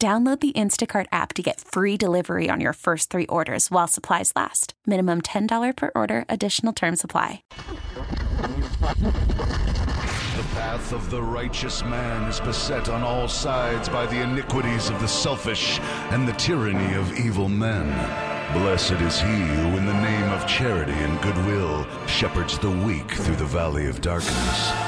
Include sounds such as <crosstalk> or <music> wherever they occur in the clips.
Download the Instacart app to get free delivery on your first three orders while supplies last. Minimum $10 per order, additional term supply. The path of the righteous man is beset on all sides by the iniquities of the selfish and the tyranny of evil men. Blessed is he who, in the name of charity and goodwill, shepherds the weak through the valley of darkness.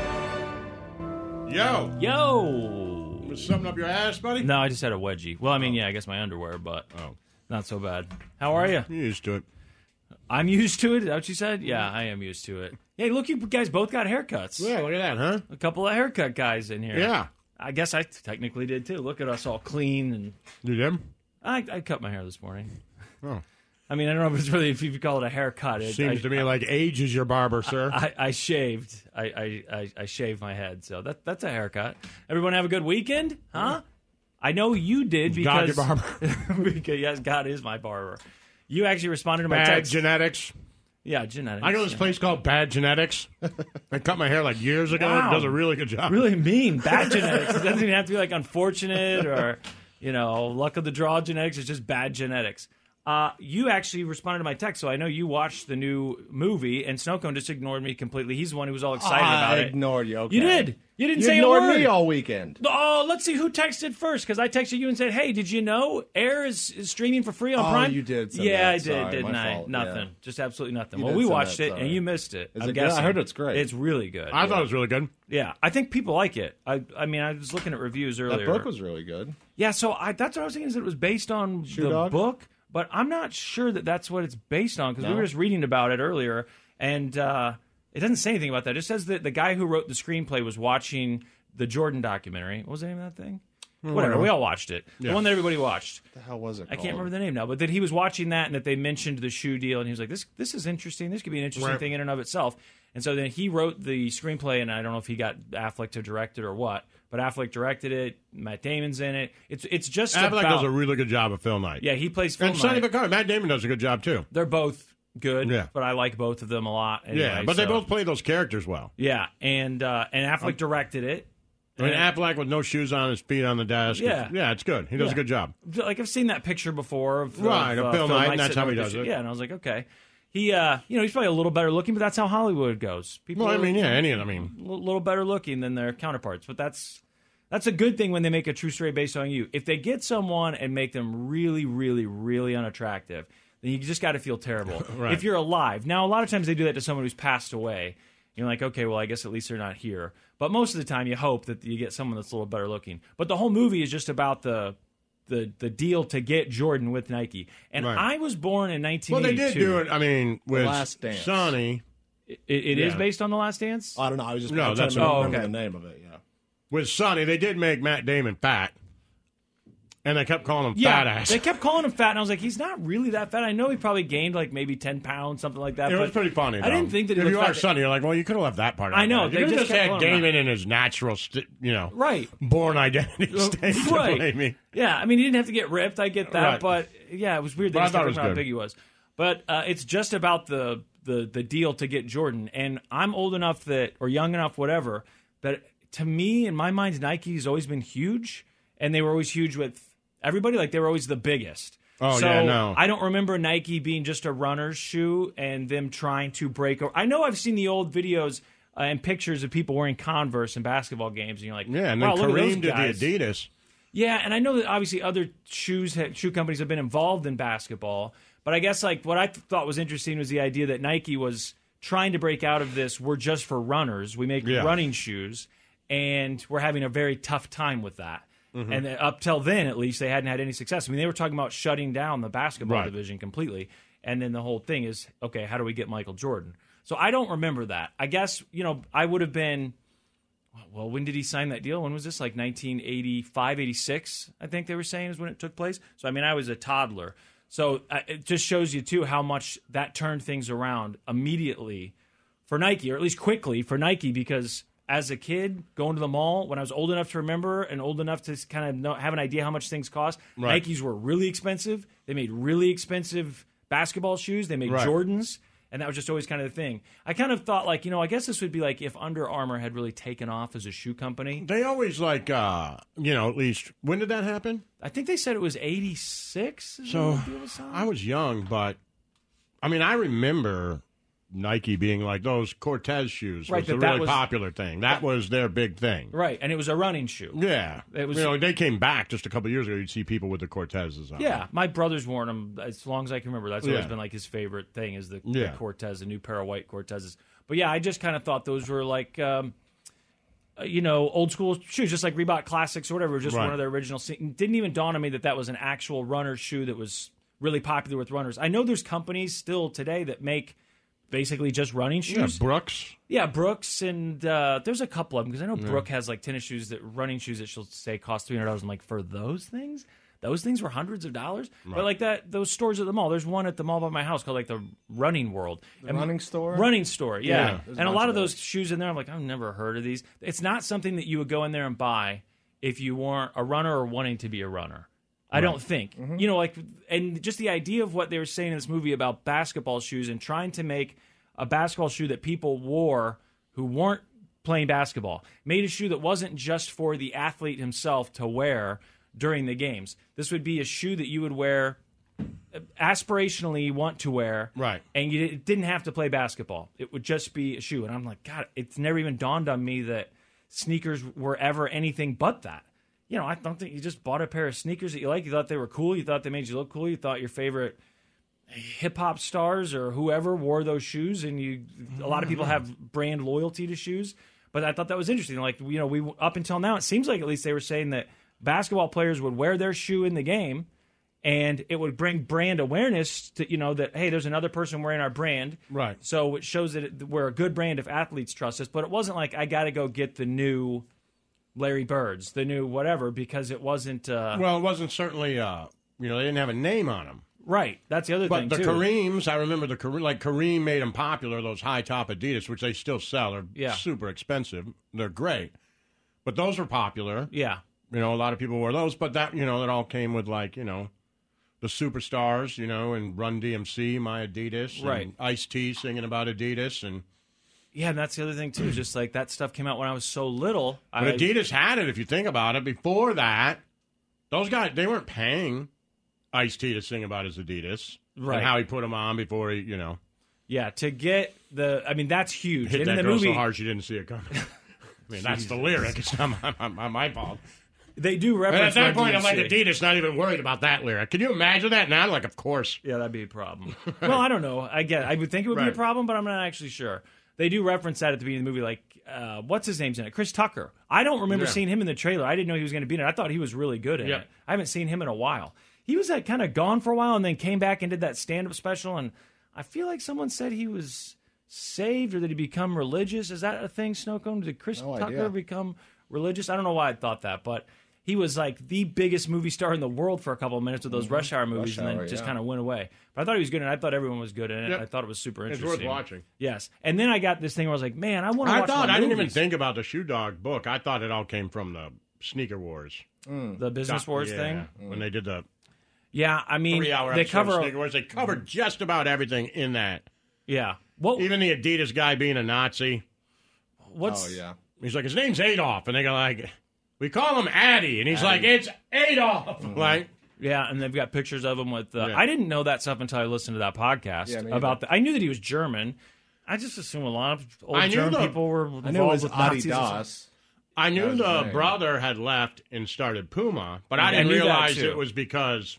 Yo, Yo. was something up your ass, buddy? No, I just had a wedgie. Well, I mean, yeah, I guess my underwear, but Oh. not so bad. How are you? You used to it. I'm used to it. Is that what you said? Yeah, I am used to it. Hey, look, you guys both got haircuts. Yeah, look at that, huh? A couple of haircut guys in here. Yeah. I guess I technically did too. Look at us all clean, and You did? I, I cut my hair this morning. Oh. I mean, I don't know if it's really if you call it a haircut. It, Seems I, to me like age is your barber, sir. I, I shaved. I, I, I, I shaved my head, so that that's a haircut. Everyone have a good weekend, huh? I know you did because God, your barber. <laughs> because yes, God is my barber. You actually responded to my Bad text. genetics. yeah, genetics. I go to this yeah. place called Bad Genetics. I cut my hair like years ago. Wow. It does a really good job. Really mean. <laughs> Bad genetics. It doesn't even have to be like unfortunate or you know luck of the draw genetics. It's just bad genetics. Uh, you actually responded to my text, so I know you watched the new movie, and Snowcone just ignored me completely. He's the one who was all excited about I it. ignored you. Okay. You did. You didn't You say ignored a word. me all weekend. Oh, let's see who texted first because I texted you and said, "Hey, did you know Air is, is streaming for free on Oh, Prime?" you did say yeah, that. I did, Sorry, didn't my I? fault. Nothing, Yeah. just absolutely nothing. You well, we watched that, it sorry. and you missed it. Is I'm it good? I heard it's great. It's really good. I yeah. thought it was really good. Yeah, I think people like it. I, I mean, I was looking at reviews earlier. That book was really good. yeah, so I, that's what I was thinking is it was based on Shoe the Dog? book, but I'm not sure that that's what it's based on because we were just reading about it earlier, and uh, it doesn't say anything about that. It says that the guy who wrote the screenplay was watching the Jordan documentary. What was the name of that thing? Whatever. We all watched it. The one that everybody watched. The hell was it? I can't remember the name now, but that he was watching that and that they mentioned the shoe deal, and he was like, "This, this is interesting. This could be an interesting Right. thing in and of itself." And so then he wrote the screenplay, and I don't know if he got Affleck to direct it or what, but Affleck directed it. Matt Damon's in it. It's it's just Affleck about does a really good job of Phil Knight. yeah. He plays Phil And Sonny Knight. Matt Damon does a good job too. They're both good, Yeah. but I like both of them a lot. yeah, anyway, but they both play those characters well. yeah, and uh, and Affleck directed it. I mean, And- Affleck with no shoes on, his feet on the desk. Yeah. yeah, it's good. He does Yeah. a good job. like I've seen that picture before of Right, of, uh, Bill Knight, and that's how he does it. Yeah, and I was like, okay, he, uh, you know, he's probably a little better looking, but that's how Hollywood goes. People, Well, I mean, yeah, any of them. I a mean, little little better looking than their counterparts, but that's that's a good thing when they make a true story based on you. If they get someone and make them really, really, really unattractive, then you just got to feel terrible. <laughs> Right. If you're alive, now a lot of times they do that to someone who's passed away. You're like, okay, well, I guess at least they're not here. But most of the time, you hope that you get someone that's a little better looking. But the whole movie is just about the the the deal to get Jordan with Nike. And Right. I was born in well, they did do it. I mean, with Last Dance. Sonny, It, it is Yeah. based on The Last Dance. I don't know. I was just No, I'm trying that's- to Oh, remember okay. the name of it. Yeah. with Sonny, they did make Matt Damon fat. And they kept calling him Yeah, fat ass. they kept calling him fat, and I was like, he's not really that fat. I know he probably gained like maybe ten pounds, something like that. It but was pretty funny. I didn't think that he if you are. Sonny, you're like, well, you could have left that part. I know, they You just just had Damon in his natural, st- you know, Right. born identity <laughs> state. right. Yeah, I mean, he didn't have to get ripped. I get that, Right. but yeah, it was weird. They But I just thought it was talking about how good. big he was. But uh, it's just about the, the the deal to get Jordan, and I'm old enough that, or young enough, whatever. That to me, in my mind, Nike's always been huge, and they were always huge with everybody. Like they were always the biggest. Oh, so yeah, no. I don't remember Nike being just a runner's shoe and them trying to break. Over. I know I've seen the old videos uh, and pictures of people wearing Converse in basketball games, and you're like, Yeah, and then wow, look at those Kareem did guys. the Adidas. Yeah, and I know that obviously other shoes shoe companies have been involved in basketball, but I guess like what I th- thought was interesting was the idea that Nike was trying to break out of this. We're just for runners. We make Yeah. running shoes, and we're having a very tough time with that. Mm-hmm. And up till then, at least, they hadn't had any success. I mean, they were talking about shutting down the basketball Right. division completely, and then the whole thing is okay. How do we get Michael Jordan? So I don't remember that. I guess you know I would have been well, when did he sign that deal? When was this? Like 1985, 86, I think they were saying is when it took place. So, I mean, I was a toddler. So uh, it just shows you, too, how much that turned things around immediately for Nike, or at least quickly for Nike, because as a kid going to the mall, when I was old enough to remember and old enough to kind of know, have an idea how much things cost, Right. Nikes were really expensive. They made really expensive basketball shoes. They made Right. Jordans and that was just always kind of the thing. I kind of thought like, you know, I guess this would be like if Under Armour had really taken off as a shoe company. They always like, uh, you know, at least when did that happen? I think they said it was 86. So I was young, but I mean, I remember Nike being like those Cortez shoes Right, was that the really was- thing. thing. That was their big thing. right, and it was a running shoe. Yeah, It was- You know, they came back just a couple of years ago. You'd see people with the Cortezes on. Yeah, my brother's worn them as long as I can remember. That's always Yeah. been like his favorite thing is the, Yeah. the Cortez, a new pair of white Cortezes. But yeah, I just kind of thought those were like, um, uh, you know, old school shoes, just like Reebok Classics or whatever. Just Right. one of their original. didn't even dawn on me that that was an actual runner shoe that was really popular with runners. I know there's companies still today that make basically just running shoes. Yeah, shoes. Brooks. Yeah, Brooks and uh, there's a couple of them because I know Brooke has like tennis shoes that running shoes that she'll say cost three hundred dollars. I'm like, for those things, those things were hundreds of dollars. But like that, those stores at the mall. There's one at the mall by my house called like the Running World. And- running store? Running store, yeah. Yeah. And a a lot of of those shoes in there, I'm like, I've never heard of these. It's not something that you would go in there and buy if you weren't a runner or wanting to be a runner. I don't think. Mm-hmm. You know, like, and just the idea of what they were saying in this movie about basketball shoes and trying to make a basketball shoe that people wore who weren't playing basketball, made a shoe that wasn't just for the athlete himself to wear during the games. This would be a shoe that you would wear uh, aspirationally want to wear, Right. And you didn't have to play basketball; it would just be a shoe. And I'm like, God, it's never even dawned on me that sneakers were ever anything but that. You know, I don't think you just bought a pair of sneakers that you like. You thought they were cool. You thought they made you look cool. You thought your favorite hip hop stars or whoever wore those shoes, and you. A lot of people mm-hmm. have brand loyalty to shoes, but I thought that was interesting. Like you know, we up until now, it seems like at least they were saying that basketball players would wear their shoe in the game and it would bring brand awareness to you know that hey there's another person wearing our brand Right. so it shows that it, we're a good brand if athletes trust us but it wasn't like i gotta go get the new larry birds the new whatever because it wasn't uh, Well, it wasn't certainly. Uh, you know, they didn't have a name on them. right that's the other But thing But the too Kareems, I remember the Kareem, like Kareem made them popular. Those high top Adidas, which they still sell, are Yeah. super expensive. They're great, but those were popular. yeah You know, a lot of people wore those, but that you know, it all came with like you know, the superstars. You know, and Run DMC, my Adidas, Right. Ice T singing about Adidas, and yeah and that's the other thing too just like that stuff came out when i was so little but I, Adidas had it. If you think about it, before that, those guys they weren't paying Ice T to sing about his Adidas Right. and how he put them on before he, you know, yeah to get the i mean that's huge hit and that in the girl movie so hard she didn't see it coming. <laughs> I mean, that's the lyric. It's not my, my, my, fault. they do reference at that point, I'm like, Adidas not even worried about that lyric. Can you imagine that now? Like, of course. Yeah, that'd be a problem. <laughs> well, I don't know. I get. I would think it would be a problem, but I'm not actually sure. They do reference that at the beginning of the movie, like uh, what's his name's in it? Chris Tucker. I don't remember Yeah. seeing him in the trailer. I didn't know he was going to be in it. I thought he was really good in Yeah. it. I haven't seen him in a while. He was like kind of gone for a while, and then came back and did that stand-up special. And I feel like someone said he was saved or did he become religious? Is that a thing, Snowcone? Did Chris No Tucker idea. become religious? I don't know why I thought that, but he was like the biggest movie star in the world for a couple of minutes with those mm-hmm. Rush Hour movies, and Hour, then just yeah. kind of went away. But I thought he was good, and I thought everyone was good in it. Yep. I thought it was super It's interesting. worth watching. Yes, and then I got this thing where I was like, man, I want to I watch. thought more I didn't even think about the Shoe Dog book. I thought it all came from the Sneaker Wars. Mm. the business wars Yeah, thing. when they did the Yeah, I mean, three-hour they cover. of Sneaker Wars. They covered mm-hmm. just about everything in that. Yeah, what? Even the Adidas guy being a Nazi. what's? Oh yeah. He's like, his name's Adolf, and they go like, we call him Addy, and he's like, it's Adolf. Like, Yeah, and they've got pictures of him with. Uh, Yeah. I didn't know that stuff until I listened to that podcast Yeah, about. The, I knew that he was German. I just assume a lot of old I German the- people were involved I knew it was with Nazis. or I knew the name. brother had left and started Puma, but I I didn't knew realize it was because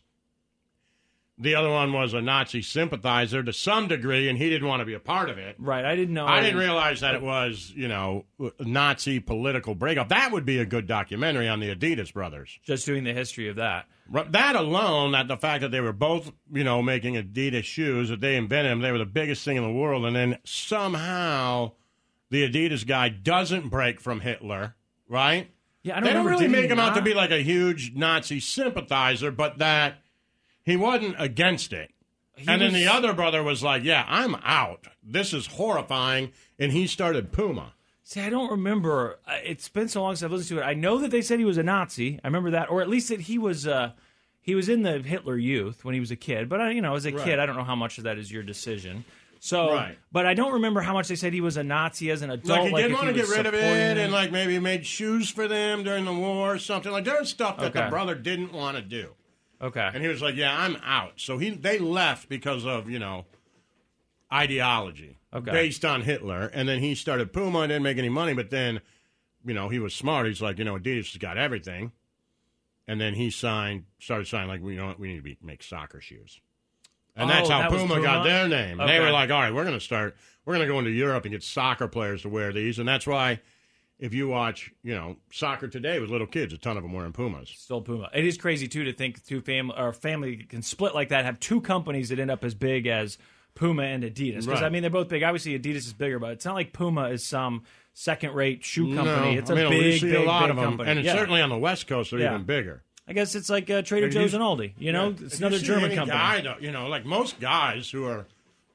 the other one was a Nazi sympathizer to some degree, and he didn't want to be a part of it. Right, I didn't know. I didn't realize that it was, you know, Nazi political breakup. That would be a good documentary on the Adidas brothers. just doing the history of that. That alone, that the fact that they were both, you know, making Adidas shoes, that they invented them, they were the biggest thing in the world, and then somehow the Adidas guy doesn't break from Hitler, right? Yeah, I don't they don't really make him out to be like a huge Nazi sympathizer, but that he wasn't against it. and then the other brother was like, "Yeah, I'm out. This is horrifying," and he started Puma. See, I don't remember. It's been so long since I've listened to it. I know that they said he was a Nazi. I remember that, or at least that he was. Uh, he was in the Hitler Youth when he was a kid. But I, you know, as a kid, I don't know how much of that is your decision. So, Right. but I don't remember how much they said he was a Nazi as an adult. Like he didn't if want to get rid of it, them. and like maybe he made shoes for them during the war or something. Like there's stuff that the brother didn't want to do, okay, and he was like, "Yeah, I'm out." So he they left because of you know ideology Okay. based on Hitler, and then he started Puma didn't make any money. But then, you know, he was smart. He's like, you know, Adidas has got everything, and then he signed, started signing like, we you know what, we need to be, make soccer shoes. And that's Oh, how that was Puma, got their name. They were like, all right, we're going to start, we're going to go into Europe and get soccer players to wear these. And that's why, if you watch, you know, soccer today with little kids, a ton of them wearing Pumas. still Puma. It is crazy too to think two family or family can split like that. Have two companies that end up as big as Puma and Adidas. Because Right. I mean, they're both big. Obviously, Adidas is bigger, but it's not like Puma is some second-rate shoe company. No, it's I mean, a big, see big, a lot big of them, company. and Yeah. certainly on the West Coast, they're Yeah. even bigger. I guess it's like uh, Trader Joe's and Aldi. You know, Yeah. it's another German any company. Guy, you know, like most guys who are,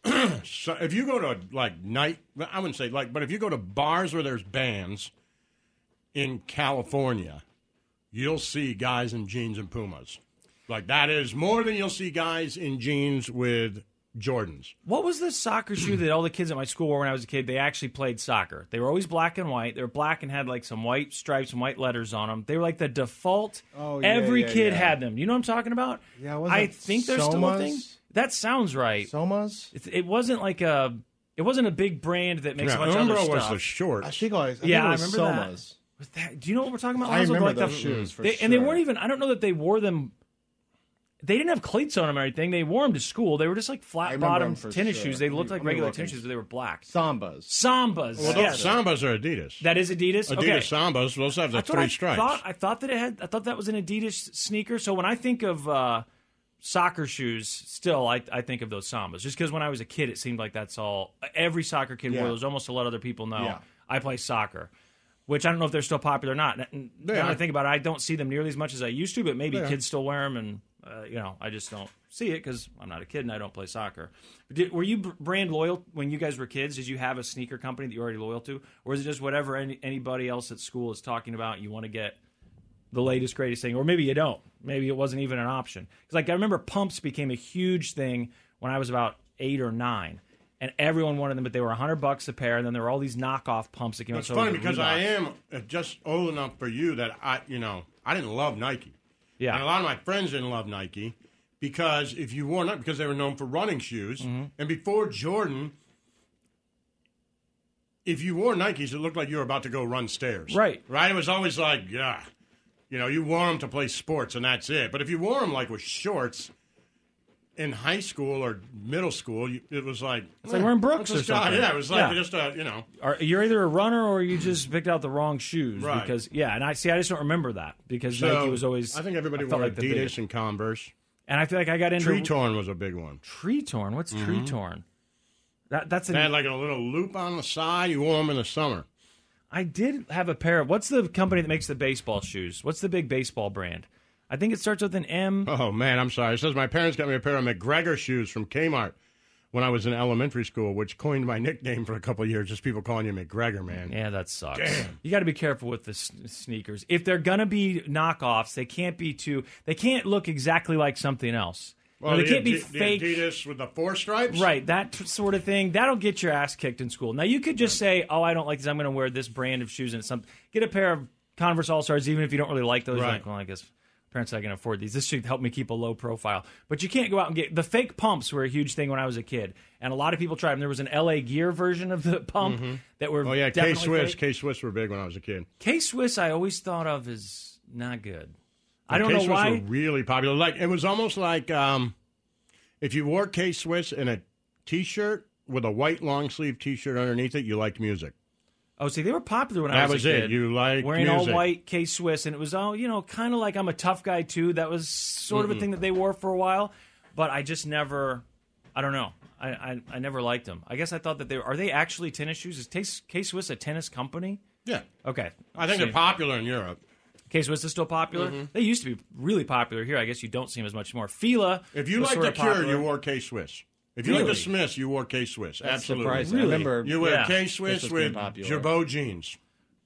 <clears throat> so if you go to like night, I wouldn't say like, but if you go to bars where there's bands in California, you'll see guys in jeans and Pumas. Like that is more than you'll see guys in jeans with Jordans. What was the soccer shoe that all the kids at my school wore when I was a kid? They actually played soccer. They were always black and white. They were black and had like some white stripes and white letters on them. They were like the default. Oh, yeah, Every yeah, kid yeah. had them. You know what I'm talking about? Yeah, I think they're still a thing. That sounds right. Somas. It, it wasn't like a. It wasn't a big brand that makes Yeah, a bunch of other Umbro was stuff. the shorts. I think I was. I Yeah, think it I was remember that. Somas. Was that- do you know what we're talking about? I Lonzo? remember like those the, shoes for they, And they sure. weren't even. I don't know that they wore them. They didn't have cleats on them or anything. They wore them to school. They were just like flat remember bottom them for tennis sure. shoes. They looked like me regular look tennis shoes, but they were black. Sambas. Sambas. well, yes. those Sambas are Adidas. that is Adidas. Adidas okay. Sambas, those have the I thought three I stripes. Thought, I thought that it had. I thought that was an Adidas sneaker. So when I think of uh, soccer shoes, still I, I think of those Sambas. Just because when I was a kid, it seemed like that's all. Every soccer kid Yeah. wore those. Almost to let other people know Yeah. I play soccer. Which I don't know if they're still popular or not. N- Now I think about it, I don't see them nearly as much as I used to. But maybe kids still wear them, and uh, you know, I just don't see it because I'm not a kid and I don't play soccer. Did, were you brand loyal when you guys were kids? Did you have a sneaker company that you're already loyal to, or is it just whatever any, anybody else at school is talking about? You want to get the latest greatest thing, or maybe you don't. Maybe it wasn't even an option. Because like I remember pumps became a huge thing when I was about eight or nine, and everyone wanted them, but they were hundred bucks a pair. And then there were all these knockoff pumps that came It's out. so funny because I am uh, just old enough for you that I, you know, I didn't love Nike. yeah. And a lot of my friends didn't love Nike because if you wore Nike, because they were known for running shoes. Mm-hmm. And before Jordan, if you wore Nikes, it looked like you were about to go run stairs. Right. Right? It was always like, yeah. You know, you wore them to play sports and that's it. But if you wore them like with shorts in high school or middle school, you, it was like. It's like eh, wearing Brooks or this guy? something. Yeah, it was like Yeah. just a, you know. Are, you're either a runner or you just <clears throat> picked out the wrong shoes. Right. Because yeah, and I see. I just don't remember that because So, Nike was always. I think everybody felt wore like Adidas biggest. and Converse. and I feel like I got into Tretorn was a big one. Tretorn. What's mm-hmm. Tretorn? That that's an, They had like a little loop on the side. You wore them in the summer. I did have a pair of. What's the company that makes the baseball shoes? What's the big baseball brand? I think it starts with an M. Oh man, I'm sorry. It says my parents got me a pair of MacGregor shoes from Kmart when I was in elementary school, which coined my nickname for a couple of years. Just people calling you MacGregor, man. Yeah, that sucks. Damn. You got to be careful with the s- sneakers. If they're gonna be knockoffs, they can't be too. They can't look exactly like something else. You know, they the can't be the fake. Adidas with the four stripes, Right, that t- sort of thing. That'll get your ass kicked in school. Now you could just say, "Oh, I don't like this. I'm going to wear this brand of shoes and some." Get a pair of Converse All Stars, even if you don't really like those. Right. Like, well, I guess parents I can afford these. This should help me keep a low profile. But you can't go out and get the fake pumps. Were a huge thing when I was a kid, and a lot of people tried them. There was an LA Gear version of the <laughs> pump mm-hmm. that were Oh yeah, K Swiss. K Swiss were big when I was a kid. K Swiss, I always thought of as not good. I don't know why. were really popular. Like it was almost like um, if you wore K Swiss in a T-shirt with a white long sleeve T-shirt underneath it, you liked music. Oh, see, they were popular when I was, was a it. kid. You like wearing all white K Swiss, and it was all you know, kind of like I'm a tough guy too. That was sort of a thing that they wore for a while, but I just never. I don't know. I, I, I never liked them. I guess I thought that they were. Are they actually tennis shoes? Is K Swiss a tennis company? Yeah, Okay, I think they're popular in Europe. K Swiss is still popular. They used to be really popular here. I guess you don't see them as much more. Fila. If you was like the of Cure, popular. you wore K Swiss. If you like the Smiths, you wore K Swiss. Absolutely. Surprising. Really? I remember You wore Yeah. K Swiss with being popular. Jabot jeans.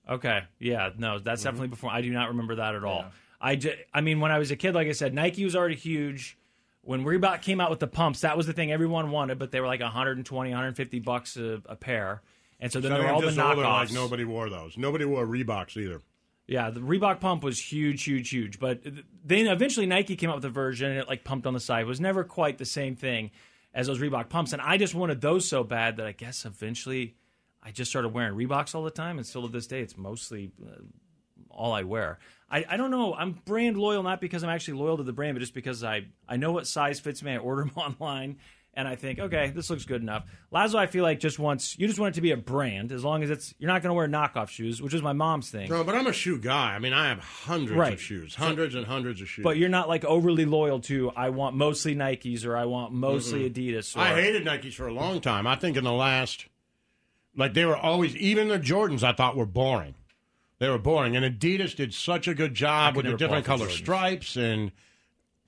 Okay. Yeah. No, Mm-hmm. that's definitely before. I do not remember that at all. I, ju- I mean, when I was a kid, like I said, Nike was already huge. When Reebok came out with the pumps, that was the thing everyone wanted, but they were like 120, 150 bucks a, a pair. And so then So there were all the just older, knockoffs. like nobody wore those. Nobody wore Reeboks either. Yeah, the Reebok pump was huge, huge, huge. But then eventually Nike came out with a version and it like pumped on the side. It was never quite the same thing as those Reebok pumps. And I just wanted those so bad that I guess eventually I just started wearing Reeboks all the time. And still to this day, it's mostly uh, all I wear. I, I don't know. I'm brand loyal not because I'm actually loyal to the brand, but just because I, I know what size fits me. I order them <laughs> online. And I think, okay, this looks good enough. Laszlo, I feel like just wants you just want it to be a brand, as long as it's you're not going to wear knockoff shoes, which is my mom's thing. No, but I'm a shoe guy. I mean, I have hundreds Right. of shoes, hundreds and hundreds of shoes. But you're not like overly loyal to I want mostly Nikes or I want mostly Adidas. Or, I hated Nikes for a long time. I think in the last, like they were always, even the Jordans I thought were boring. They were boring, and Adidas did such a good job with the different color Jordans. stripes and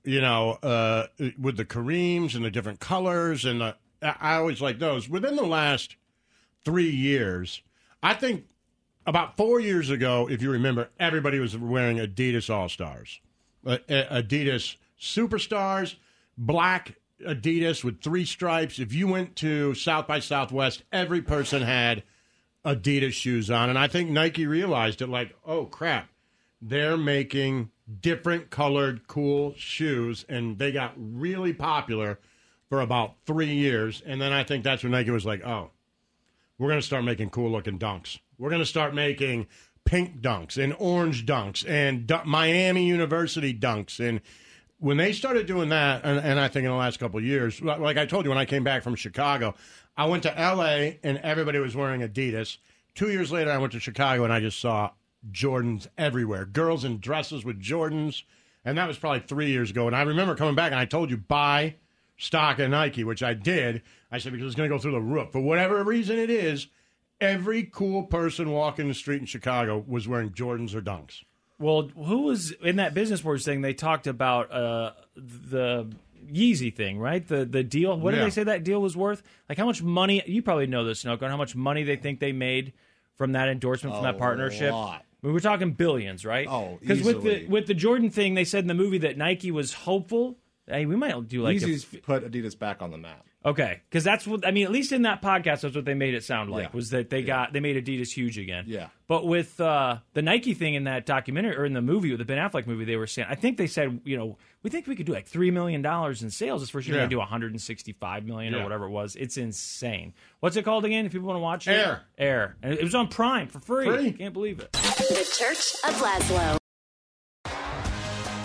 you know uh, with the Kareems and the different colors and the. I always like those. Within the last three years, I think about four years ago, if you remember, everybody was wearing Adidas All Stars, uh, uh, Adidas Superstars, black Adidas with three stripes. If you went to South by Southwest, every person had Adidas shoes on, and I think Nike realized it. Like, oh crap, they're making different colored cool shoes, and they got really popular for about three years, and then I think that's when Nike was like, oh we're going to start making cool looking dunks. We're going to start making pink dunks and orange dunks and du- Miami University dunks. And when they started doing that, and, and I think in the last couple years, like I told you, when I came back from Chicago, I went to LA and everybody was wearing Adidas. Two years later, I went to Chicago and I just saw Jordans everywhere. Girls in dresses with Jordans. And that was probably three years ago. And I remember coming back and I told you, buy stock of Nike, which I did. I said, because it's going to go through the roof. For whatever reason it is, every cool person walking the street in Chicago was wearing Jordans or Dunks. Well, who was in that business board thing? They talked about uh, the Yeezy thing, right? The the deal. What did they say that deal was worth? Like how much money? You probably know this, Snooker. How much money they think they made from that endorsement from that partnership? lot. We were talking billions, right? Oh, because with the with the Jordan thing, they said in the movie that Nike was hopeful. Hey, we might do like a put Adidas back on the map. Okay, because that's what I mean. At least in that podcast, that's what they made it sound like Yeah. was that they got they made Adidas huge again. Yeah. But with uh, the Nike thing in that documentary or in the movie, with the Ben Affleck movie, they were saying I think they said you know we think we could do like three million dollars in sales this first year. Yeah. They do 165 million or whatever it was. It's insane. What's it called again? If people want to watch it, Air. Air, and it was on Prime for free. Free. Can't believe it. The Church of Laszlo.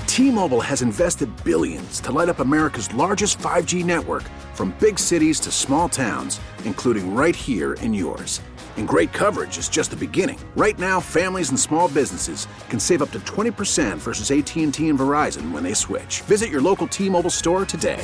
T-Mobile has invested billions to light up America's largest 5G network from big cities to small towns, including right here in yours. And great coverage is just the beginning. Right now, families and small businesses can save up to 20% versus AT&T and Verizon when they switch. Visit your local T-Mobile store today.